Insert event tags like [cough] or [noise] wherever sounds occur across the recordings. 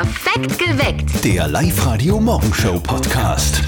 Perfekt geweckt. Der Live-Radio-Morgenshow-Podcast.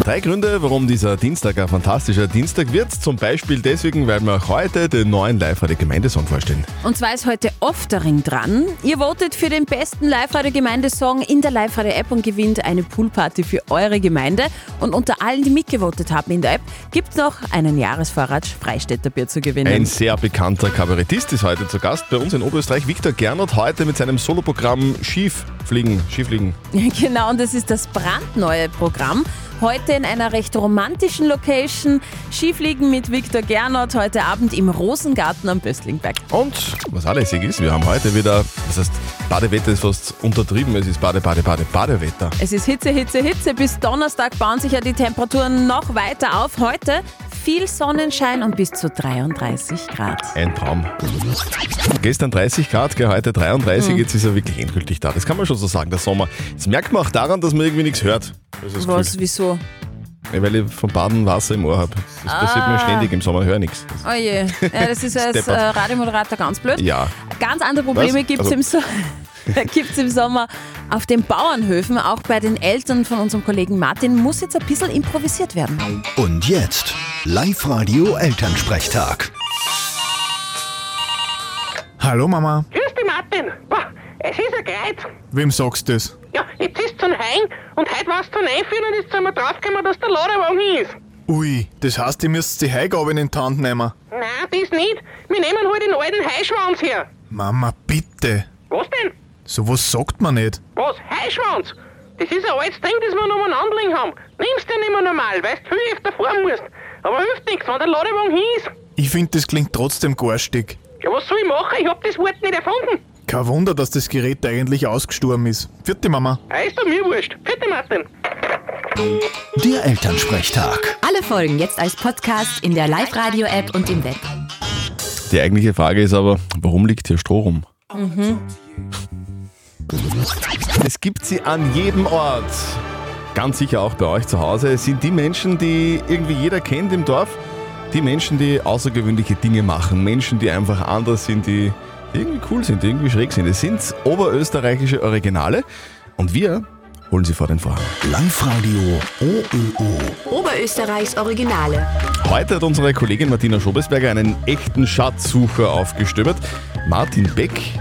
Drei Gründe, warum dieser Dienstag ein fantastischer Dienstag wird. Zum Beispiel deswegen, weil wir auch heute den neuen Live-Radio-Gemeindesong vorstellen. Und zwar ist heute Oftering dran. Ihr votet für den besten Live-Radio-Gemeindesong in der Live-Radio-App und gewinnt eine Poolparty für eure Gemeinde. Und unter allen, die mitgevotet haben in der App, gibt es noch einen Jahresvorrat Freistädter Bier zu gewinnen. Ein sehr bekannter Kabarettist ist heute zu Gast bei uns in Oberösterreich. Viktor Gernot heute mit seinem Soloprogramm Schiefliegen. Schiefliegen. [laughs] Genau, und das ist das brandneue Programm. Heute in einer recht romantischen Location. Skifliegen mit Viktor Gernot heute Abend im Rosengarten am Böstlingberg. Und was auch lässig ist, wir haben heute wieder, das heißt, Badewetter ist fast untertrieben, es ist Bade, Bade, Bade, Badewetter. Es ist Hitze, Hitze, Hitze. Bis Donnerstag bauen sich ja die Temperaturen noch weiter auf. Heute viel Sonnenschein und bis zu 33 Grad. Ein Traum. Gestern 30 Grad, gell, heute 33, jetzt ist er wirklich endgültig da. Das kann man schon so sagen, der Sommer. Das merkt man auch daran, dass man irgendwie nichts hört. Was, wieso? Ja, weil ich vom Baden Wasser im Ohr habe. Das passiert mir ständig im Sommer, höre nichts. Oh je. Ja, das [laughs] ist als äh. Radiomoderator ganz blöd. Ja, Ganz andere Probleme gibt es Also- im, so [laughs] gibt's im Sommer auf den Bauernhöfen. Auch bei den Eltern von unserem Kollegen Martin muss jetzt ein bisschen improvisiert werden. Und jetzt Live-Radio-Elternsprechtag. Hallo Mama, Grüß dich, Martin. Boah, es ist ein Kreuz. wem sagst du das? Ja, jetzt ist es ein Hain und heute warst du einführen und jetzt sind wir draufgekommen, dass der Ladewagen hier ist. Ui, das heißt, ihr müsst die Heigabe in die Hand nehmen. Nein, das nicht. Wir nehmen halt den alten Heischwanz her. Mama, bitte. Was denn? Sowas sagt man nicht. Was? Heischwanz? Das ist ein altes Ding, das wir noch mal anlegen haben. Nimmst du nicht mehr normal, weil du viel öfter fahren musst. Aber hilft nichts, wenn der Ladewagen ist. Ich finde, das klingt trotzdem garstig. Ja, was soll ich machen? Ich hab das Wort nicht erfunden. Kein Wunder, dass das Gerät eigentlich ausgestorben ist. Vierte Mama. Ah, ist doch mir wurscht. Vierte Martin. Der Elternsprechtag. Alle Folgen jetzt als Podcast in der Live-Radio-App und im Web. die eigentliche Frage ist aber, warum liegt hier Stroh rum? [laughs] Es gibt sie an jedem Ort. Ganz sicher auch bei euch zu Hause. Es sind die Menschen, die irgendwie jeder kennt im Dorf. Die Menschen, die außergewöhnliche Dinge machen. Menschen, die einfach anders sind, die irgendwie cool sind, die irgendwie schräg sind. Es sind oberösterreichische Originale. Und wir holen sie vor den Vorhang. Live-Radio OÖO. Oberösterreichs Originale. Heute hat unsere Kollegin Martina Schobesberger einen echten Schatzsucher aufgestöbert. Martin Beck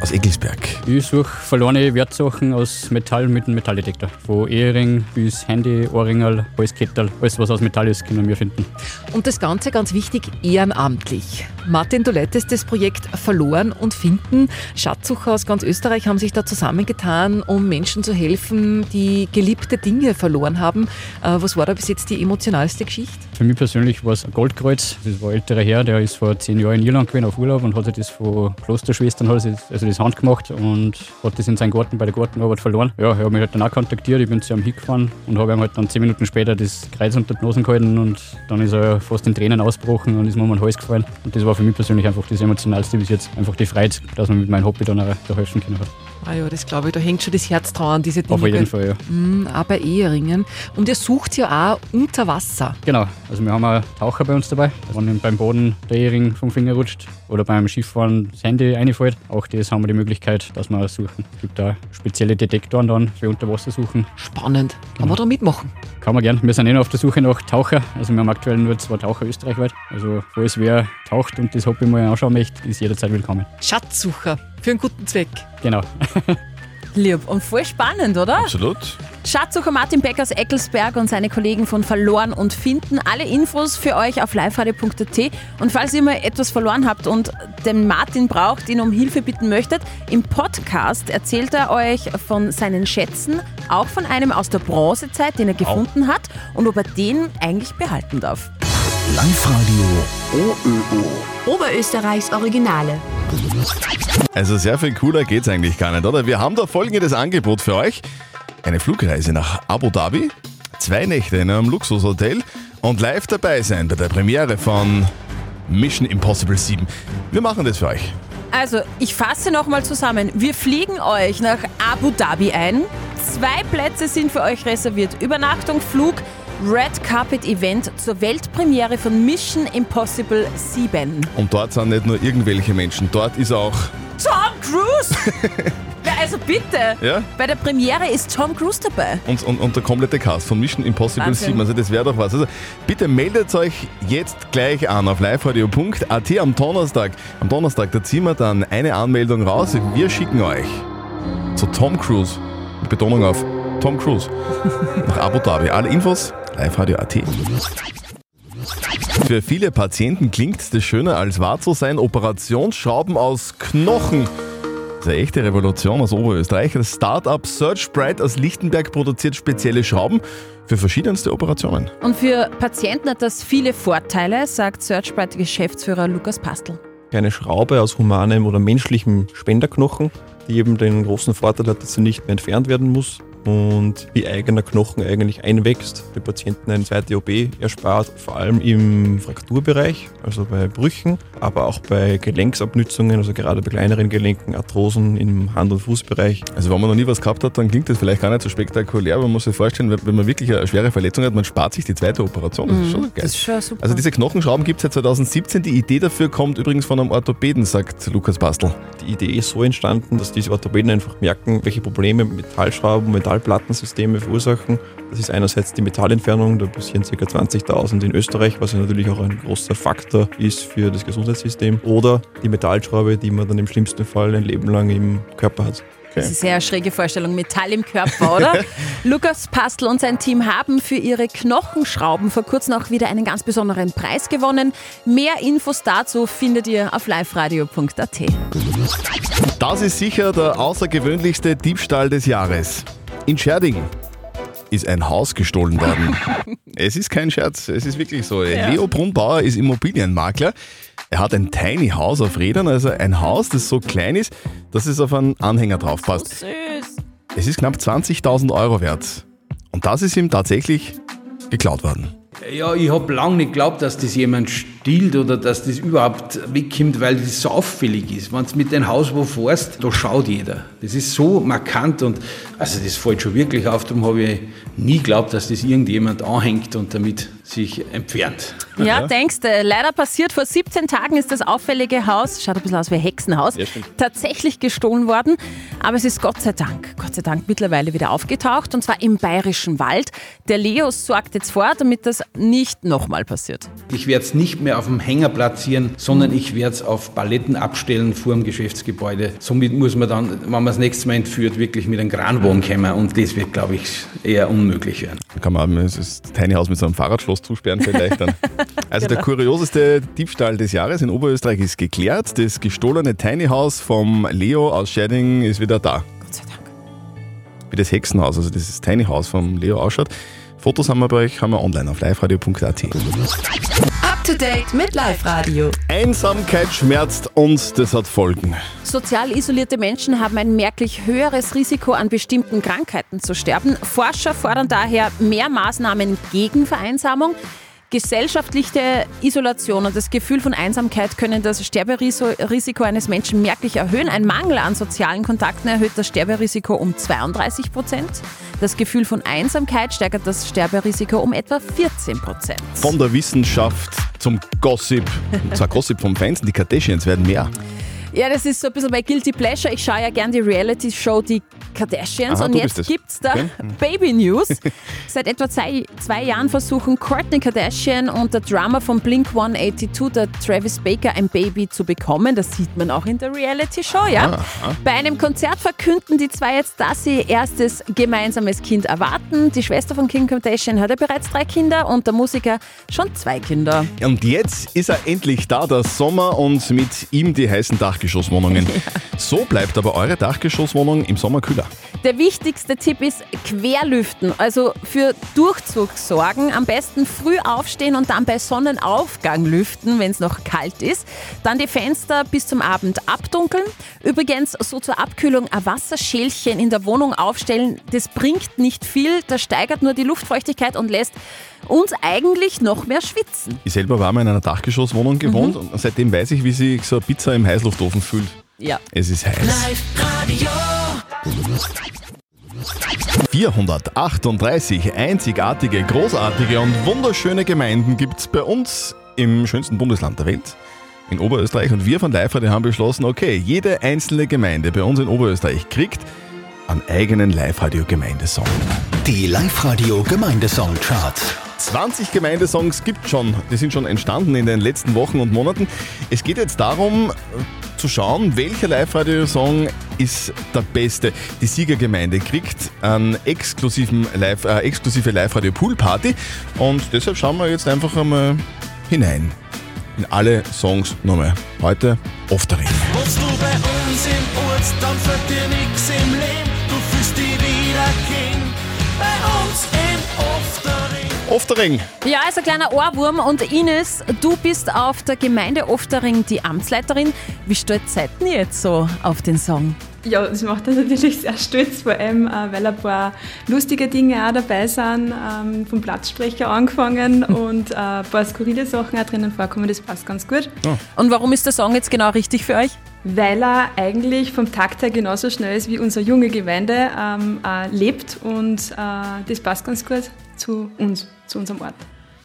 aus Egelsberg. Ich suche verlorene Wertsachen aus Metall mit einem Metalldetektor. Von Ehering bis Handy, Ohrringerl, Halskettel, alles was aus Metall ist, können wir finden. Und das Ganze ganz wichtig, ehrenamtlich. Martin, du leitest das Projekt Verloren und Finden. Schatzsucher aus ganz Österreich haben sich da zusammengetan, um Menschen zu helfen, die geliebte Dinge verloren haben. Äh, was war da bis jetzt die emotionalste Geschichte? Für mich persönlich war es ein Goldkreuz. Das war ein älterer Herr, der ist vor zehn Jahren in Irland gewesen auf Urlaub und hat sich das von Klosterschwestern, er also das handgemacht und hat das in seinen Garten bei der Gartenarbeit verloren. Ja, er hat mich halt dann auch kontaktiert, ich bin zu ihm hingefahren und habe ihm halt dann zehn Minuten später das Kreuz unter die Nase gehalten und dann ist er fast in Tränen ausgebrochen und ist mir um den Hals gefallen. Und das war für mich persönlich einfach das Emotionalste bis jetzt. Einfach die Freude, dass man mit meinem Hobby dann auch da helfen können hat. Ah ja, das glaube ich, da hängt schon das Herz dran an diese Dinge. Auf jeden? Fall, ja. Mm, auch bei Eheringen. Und ihr sucht ja auch unter Wasser. Genau, also wir haben auch Taucher bei uns dabei. Wenn beim Boden der Ehering vom Finger rutscht oder beim Skifahren das Handy reinfällt, auch das haben wir die Möglichkeit, dass wir suchen. Es gibt da spezielle Detektoren dann für Unterwassersuchen. Spannend. Kann man da mitmachen? Kann man gern. Wir sind eh noch auf der Suche nach Taucher. Also wir haben aktuell nur zwei Taucher österreichweit. Also falls wer taucht und das Hobby mal anschauen möchte, ist jederzeit willkommen. Schatzsucher. Für einen guten Zweck. Genau. [laughs] Lieb und voll spannend, oder? Absolut. Schatzsucher Martin Beck aus Eckelsberg und seine Kollegen von Verloren und Finden. Alle Infos für euch auf liveradio.at. Und falls ihr mal etwas verloren habt und den Martin braucht, ihn um Hilfe bitten möchtet, im Podcast erzählt er euch von seinen Schätzen, auch von einem aus der Bronzezeit, den er gefunden hat und ob er den eigentlich behalten darf. Live-Radio OÖO. Oberösterreichs Originale. Also sehr viel cooler geht's eigentlich gar nicht, oder? Wir haben da folgendes Angebot für euch. Eine Flugreise nach Abu Dhabi, zwei Nächte in einem Luxushotel und live dabei sein bei der Premiere von Mission Impossible 7. Wir machen das für euch. Also, ich fasse nochmal zusammen. Wir fliegen euch nach Abu Dhabi ein. Zwei Plätze sind für euch reserviert. Übernachtung, Flug, Red Carpet Event zur Weltpremiere von Mission Impossible 7. Und dort sind nicht nur irgendwelche Menschen, dort ist auch Tom Cruise! [laughs] Also bitte. Ja? Bei der Premiere ist Tom Cruise dabei. Und, und, und der komplette Cast von Mission Impossible Wahnsinn. 7. Also das wäre doch was. Also bitte meldet euch jetzt gleich an auf liveradio.at am Donnerstag. Am Donnerstag, da ziehen wir dann eine Anmeldung raus. Wir schicken euch zu Tom Cruise. Mit Betonung auf Tom Cruise. Nach Abu Dhabi. Alle Infos liveradio.at. Für viele Patienten klingt es schöner als wahr zu sein. Operationsschrauben aus Knochen. Das ist eine echte Revolution aus Oberösterreich. Das Startup SearchBright aus Lichtenberg produziert spezielle Schrauben für verschiedenste Operationen. Und für Patienten hat das viele Vorteile, sagt Searchbright-Geschäftsführer Lukas Pastel. Eine Schraube aus humanem oder menschlichem Spenderknochen, die eben den großen Vorteil hat, dass sie nicht mehr entfernt werden muss und wie eigener Knochen eigentlich einwächst, den Patienten eine zweite OP erspart, vor allem im Frakturbereich, also bei Brüchen, aber auch bei Gelenksabnützungen, also gerade bei kleineren Gelenken, Arthrosen im Hand- und Fußbereich. Also wenn man noch nie was gehabt hat, dann klingt das vielleicht gar nicht so spektakulär, aber man muss sich vorstellen, wenn- man wirklich eine schwere Verletzung hat, man spart sich die zweite Operation. Das ist schon geil. Das ist schon super. Also diese Knochenschrauben gibt es seit 2017. Die Idee dafür kommt übrigens von einem Orthopäden, sagt Lukas Bastel. Die Idee ist so entstanden, dass diese Orthopäden einfach merken, welche Probleme Metallschrauben, Metallplattensysteme verursachen. Das ist einerseits die Metallentfernung, da passieren ca. 20.000 in Österreich, was ja natürlich auch ein großer Faktor ist für das Gesundheitssystem. Oder die Metallschraube, die man dann im schlimmsten Fall ein Leben lang im Körper hat. Das ist eine sehr schräge Vorstellung. Metall im Körper, oder? [laughs] Lukas Pastel und sein Team haben für ihre Knochenschrauben vor kurzem auch wieder einen ganz besonderen Preis gewonnen. Mehr Infos dazu findet ihr auf liveradio.at. Das ist sicher der außergewöhnlichste Diebstahl des Jahres. In Scherding ist ein Haus gestohlen worden. [laughs] es ist kein Scherz, es ist wirklich so. Leo Brunbauer ist Immobilienmakler. Er hat ein Tiny House auf Rädern, also ein Haus, das so klein ist, dass es auf einen Anhänger drauf passt. Süß. Es ist knapp 20.000 Euro wert. Und das ist ihm tatsächlich geklaut worden. Ja, ich habe lange nicht geglaubt, dass das jemand stiehlt oder dass das überhaupt wegkommt, weil das so auffällig ist. Wenn du mit dem Haus wo fährst, da schaut jeder. Das ist so markant und also das fällt schon wirklich auf. Darum habe ich nie geglaubt, dass das irgendjemand anhängt und damit sich entfernt. Ja, denkst du, leider passiert, vor 17 Tagen ist das auffällige Haus, schaut ein bisschen aus wie ein Hexenhaus, tatsächlich gestohlen worden. Aber es ist Gott sei Dank, Gott sei Dank mittlerweile wieder aufgetaucht und zwar im Bayerischen Wald. Der Leo sorgt jetzt vor, damit das nicht nochmal passiert. Ich werde es nicht mehr auf dem Hänger platzieren, sondern ich werde es auf Paletten abstellen vor dem Geschäftsgebäude. Somit muss man dann, wenn man das nächste Mal entführt, wirklich mit einem Kranwagen kommen und das wird, glaube ich, eher unmöglich werden. Da kann man das Tiny House mit so einem Fahrradschloss zusperren vielleicht dann. [laughs] Also der kurioseste Diebstahl des Jahres in Oberösterreich ist geklärt. Das gestohlene Tiny House vom Leo aus Scherding ist wieder da. Gott sei Dank. Wie das Hexenhaus, also das Tiny House vom Leo ausschaut. Fotos haben wir bei euch, haben wir online auf liveradio.at. To date mit Live Radio. Einsamkeit schmerzt und das hat Folgen. Sozial isolierte Menschen haben ein merklich höheres Risiko, an bestimmten Krankheiten zu sterben. Forscher fordern daher mehr Maßnahmen gegen Vereinsamung. Gesellschaftliche Isolation und das Gefühl von Einsamkeit können das Sterberisiko eines Menschen merklich erhöhen. Ein Mangel an sozialen Kontakten erhöht das Sterberisiko um 32 Prozent. Das Gefühl von Einsamkeit steigert das Sterberisiko um etwa 14 Prozent. Von der Wissenschaft zum Gossip. Und zwar Gossip vom Fans, die Kardashians werden mehr. Ja, das ist so ein bisschen mein Guilty Pleasure. Ich schaue ja gern die Reality-Show Die Kardashians Aha, und jetzt bist es. gibt's da Okay. [laughs] Baby News. Seit etwa zwei, zwei Jahren versuchen Kourtney Kardashian und der Drummer von Blink 182, der Travis Baker, ein Baby zu bekommen. Das sieht man auch in der Reality-Show, ja. Bei einem Konzert verkünden die zwei jetzt, dass sie ihr erstes gemeinsames Kind erwarten. Die Schwester von Kim Kardashian hat ja bereits drei Kinder und der Musiker schon zwei Kinder. Und jetzt ist er endlich da, der Sommer, und mit ihm die heißen Dachgeschosswohnungen. [laughs] So bleibt aber eure Dachgeschosswohnung im Sommer kühler. Der wichtigste Tipp ist Querlüften, also für Durchzug sorgen. Am besten früh aufstehen und dann bei Sonnenaufgang lüften, wenn es noch kalt ist. Dann die Fenster bis zum Abend abdunkeln. Übrigens, so zur Abkühlung ein Wasserschälchen in der Wohnung aufstellen, das bringt nicht viel. Das steigert nur die Luftfeuchtigkeit und lässt uns eigentlich noch mehr schwitzen. Ich selber war mal in einer Dachgeschosswohnung gewohnt und seitdem weiß ich, wie sich so eine Pizza im Heißluftofen fühlt. Ja. Es ist heiß. 438 einzigartige, großartige und wunderschöne Gemeinden gibt es bei uns im schönsten Bundesland der Welt. in Oberösterreich und wir von Live Radio haben beschlossen, okay, jede einzelne Gemeinde bei uns in Oberösterreich kriegt einen eigenen Live-Radio-Gemeindesong. Die Live-Radio Gemeindesong-Charts. 20 Gemeindesongs gibt schon, die sind schon entstanden in den letzten Wochen und Monaten. Es geht jetzt darum, äh, zu schauen, welcher Live-Radio-Song ist der beste. Die Siegergemeinde kriegt einen exklusiven Live, äh, exklusive Live-Radio-Pool-Party und deshalb schauen wir jetzt einfach einmal hinein in alle Songs nochmal. Heute Oftering. Wohnst du bei uns im Ort, dann fällt dir nix im Leben. Du fühlst dich wieder King. Bei uns im Oftering. Oftering. Ja, ist ein kleiner Ohrwurm. Und Ines, du bist auf der Gemeinde Oftering die Amtsleiterin. Wie stolz seid ihr jetzt so auf den Song? Ja, das macht uns natürlich sehr stolz, vor allem, äh, weil ein paar lustige Dinge auch dabei sind, ähm, vom Platzsprecher angefangen und äh, ein paar skurrile Sachen auch drinnen vorkommen, das passt ganz gut. Und warum ist der Song jetzt genau richtig für euch? Weil er eigentlich vom Takt her genauso schnell ist, wie unsere junge Gemeinde ähm, äh, lebt und äh, das passt ganz gut zu uns, zu unserem Ort.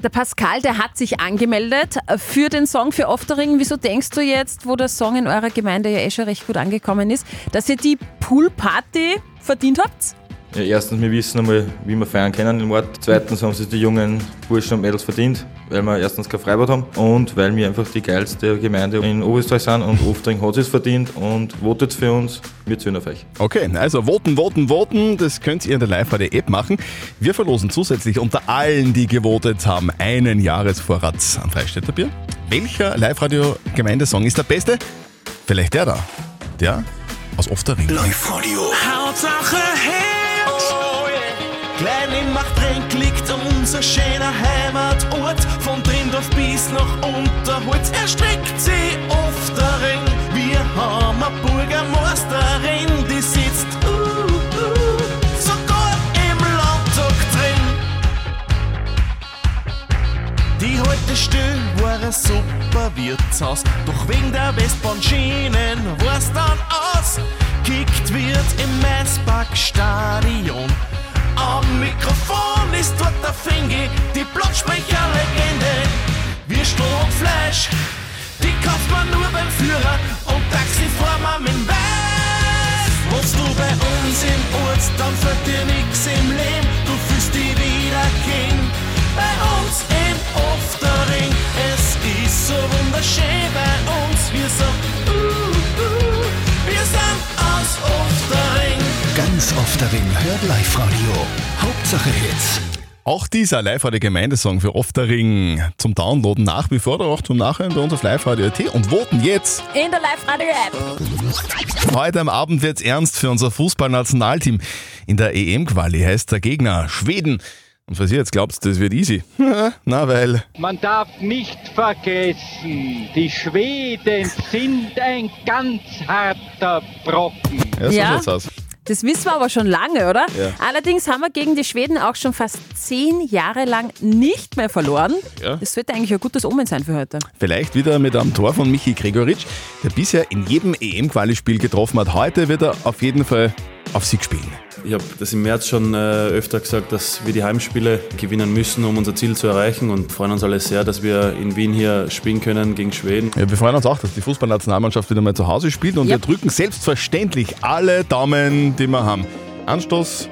Der Pascal, der hat sich angemeldet für den Song für Oftering. Wieso denkst du jetzt, wo der Song in eurer Gemeinde ja eh schon recht gut angekommen ist, dass ihr die Poolparty verdient habt? Ja, erstens, wir wissen einmal, wie wir feiern können im Ort. Zweitens haben sich die jungen Burschen und Mädels verdient, weil wir erstens kein Freibad haben und weil wir einfach die geilste Gemeinde in Oberösterreich sind und Oftring hat es verdient und votet für uns. Wir zählen auf euch. Okay, also voten, voten, voten. Das könnt ihr in der Live-Radio-App machen. Wir verlosen zusätzlich unter allen, die gewotet haben, einen Jahresvorrat an Freistädter Bier. Welcher Live-Radio-Gemeindesong ist der beste? Vielleicht der da. Der aus Oftering. Live-Radio. Hauptsache Hits. Klein im Machtrenk liegt unser schöner Heimatort. Von Trindorf bis nach Unterholz erstreckt sie oft darin. Wir haben eine Bürgermeisterin, die sitzt uh, uh, sogar im Landtag drin. Die heute still war ein super Wirtshaus, doch wegen der Westbahnschienen war's dann aus. Kickt wird im Maispark-Stadion. Am Mikrofon ist dort der Fingi, die Blattsprecherlegende. Wir und Fleisch, die kauft man nur beim Führer und Taxi wir mit Oftering hört Live-Radio. Hauptsache Hits. Auch dieser Live-Radio-Gemeindesong für Oftering zum Downloaden nach wie vor oder auch zum Nachhören bei uns auf live-radio.at und voten jetzt. In der Live-Radio-App. Heute am Abend wird's ernst für unser Fußballnationalteam. In der EM-Quali heißt der Gegner Schweden. Und was ihr jetzt glaubt, das wird easy. [laughs] Na, weil Man darf nicht vergessen, die Schweden sind ein ganz harter Brocken. Ja, so Ja. schaut's aus. Das wissen wir aber schon lange, oder? Ja. Allerdings haben wir gegen die Schweden auch schon fast zehn Jahre lang nicht mehr verloren. Ja. Das sollte eigentlich ein gutes Omen sein für heute. Vielleicht wieder mit einem Tor von Michi Gregoritsch, der bisher in jedem EM-Quali-Spiel getroffen hat. Heute wird er auf jeden Fall auf Sieg spielen. Ich habe das im März schon äh, öfter gesagt, dass wir die Heimspiele gewinnen müssen, um unser Ziel zu erreichen und freuen uns alle sehr, dass wir in Wien hier spielen können gegen Schweden. Ja, wir freuen uns auch, dass die Fußballnationalmannschaft wieder mal zu Hause spielt und Ja. wir drücken selbstverständlich alle Daumen, die wir haben. Anstoß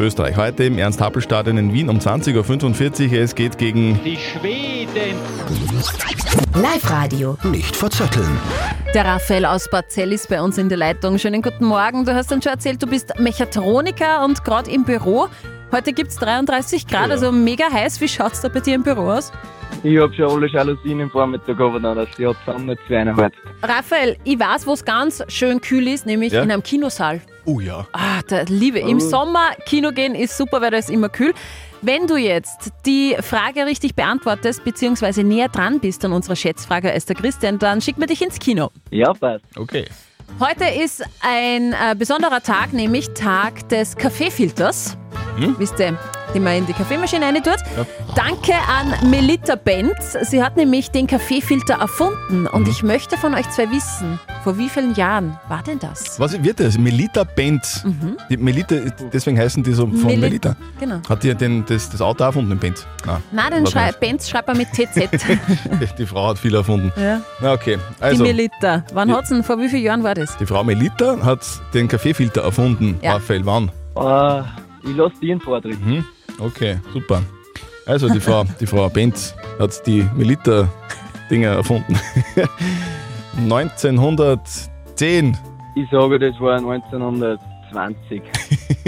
Österreich heute im Ernst-Happel-Stadion in Wien um 20.45 Uhr. Es geht gegen Die Schweden. Live-Radio. Nicht verzetteln. Der Raphael aus Barzell ist bei uns in der Leitung. Schönen guten Morgen. Du hast uns schon erzählt, du bist Mechatroniker und gerade im Büro. Heute gibt es 33 Grad, also mega heiß. Wie schaut es da bei dir im Büro aus? Ich habe schon alle Jalousien im Vormittag aber dass die hat zusammen nicht zu einer halt. Raphael, ich weiß, wo es ganz schön kühl ist, nämlich Ja? in einem Kinosaal. Oh ja. Ah, der Liebe. Im Oh. Sommer Kino gehen ist super, weil da ist immer kühl. Wenn du jetzt die Frage richtig beantwortest, beziehungsweise näher dran bist an unserer Schätzfrage als der Christian, dann schicken wir dich ins Kino. Ja, passt. Okay. Heute ist ein äh, besonderer Tag, nämlich Tag des Kaffeefilters. Hm? Wisst ihr, die man in die Kaffeemaschine rein tut. Ja. Danke an Melita Benz. Sie hat nämlich den Kaffeefilter erfunden. Und Mhm. ich möchte von euch zwei wissen, vor wie vielen Jahren war denn das? Was wird das? Melita Benz. Die Melita, deswegen heißen die so von Meli- Melita. Genau. Hat die den, das, das Auto erfunden, den Benz? Nein. Nein, den schrei. Benz schreibt man mit TZ. [laughs] Die Frau hat viel erfunden. ja. Na okay, die also Melita. Wann Ja. hat's denn, vor wie vielen Jahren war das? die Frau Melita hat den Kaffeefilter erfunden. Ja. Raphael, wann? Ah, ich lasse dir einen Vortritt. Mhm. Okay, super. Also die Frau, die Frau Benz hat die Melita-Dinger erfunden. [laughs] 1910. Ich sage, das war 1920.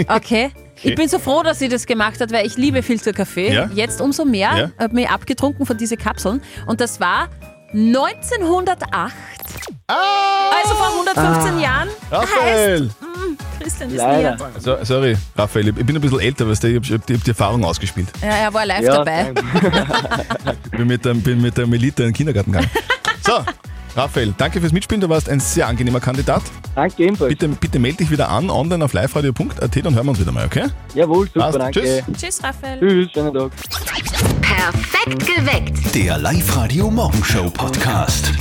Okay. Ich bin so froh, dass sie das gemacht hat, weil ich liebe Filterkaffee. Ja? Jetzt umso mehr. Ja. Habe mich abgetrunken von diesen Kapseln. Und das war 1908. Also vor 115 Ah. Jahren. Raphael! Heißt, ist Leider. näher. So, sorry, Raphael, ich bin ein bisschen älter, weißt du, ich habe hab die Erfahrung ausgespielt. Ja, er war live Ja, dabei. [laughs] bin mit der, bin mit der Melita in den Kindergarten gegangen. So, Raphael, danke fürs Mitspielen. Du warst ein sehr angenehmer Kandidat. Danke ebenfalls. Bitte, bitte melde dich wieder an, online auf liveradio.at, dann hören wir uns wieder mal, okay? Jawohl, super, Passt. danke. Tschüss. Tschüss, Raphael. Tschüss, schönen Tag. Perfekt geweckt. Der Live-Radio Morgenshow Podcast.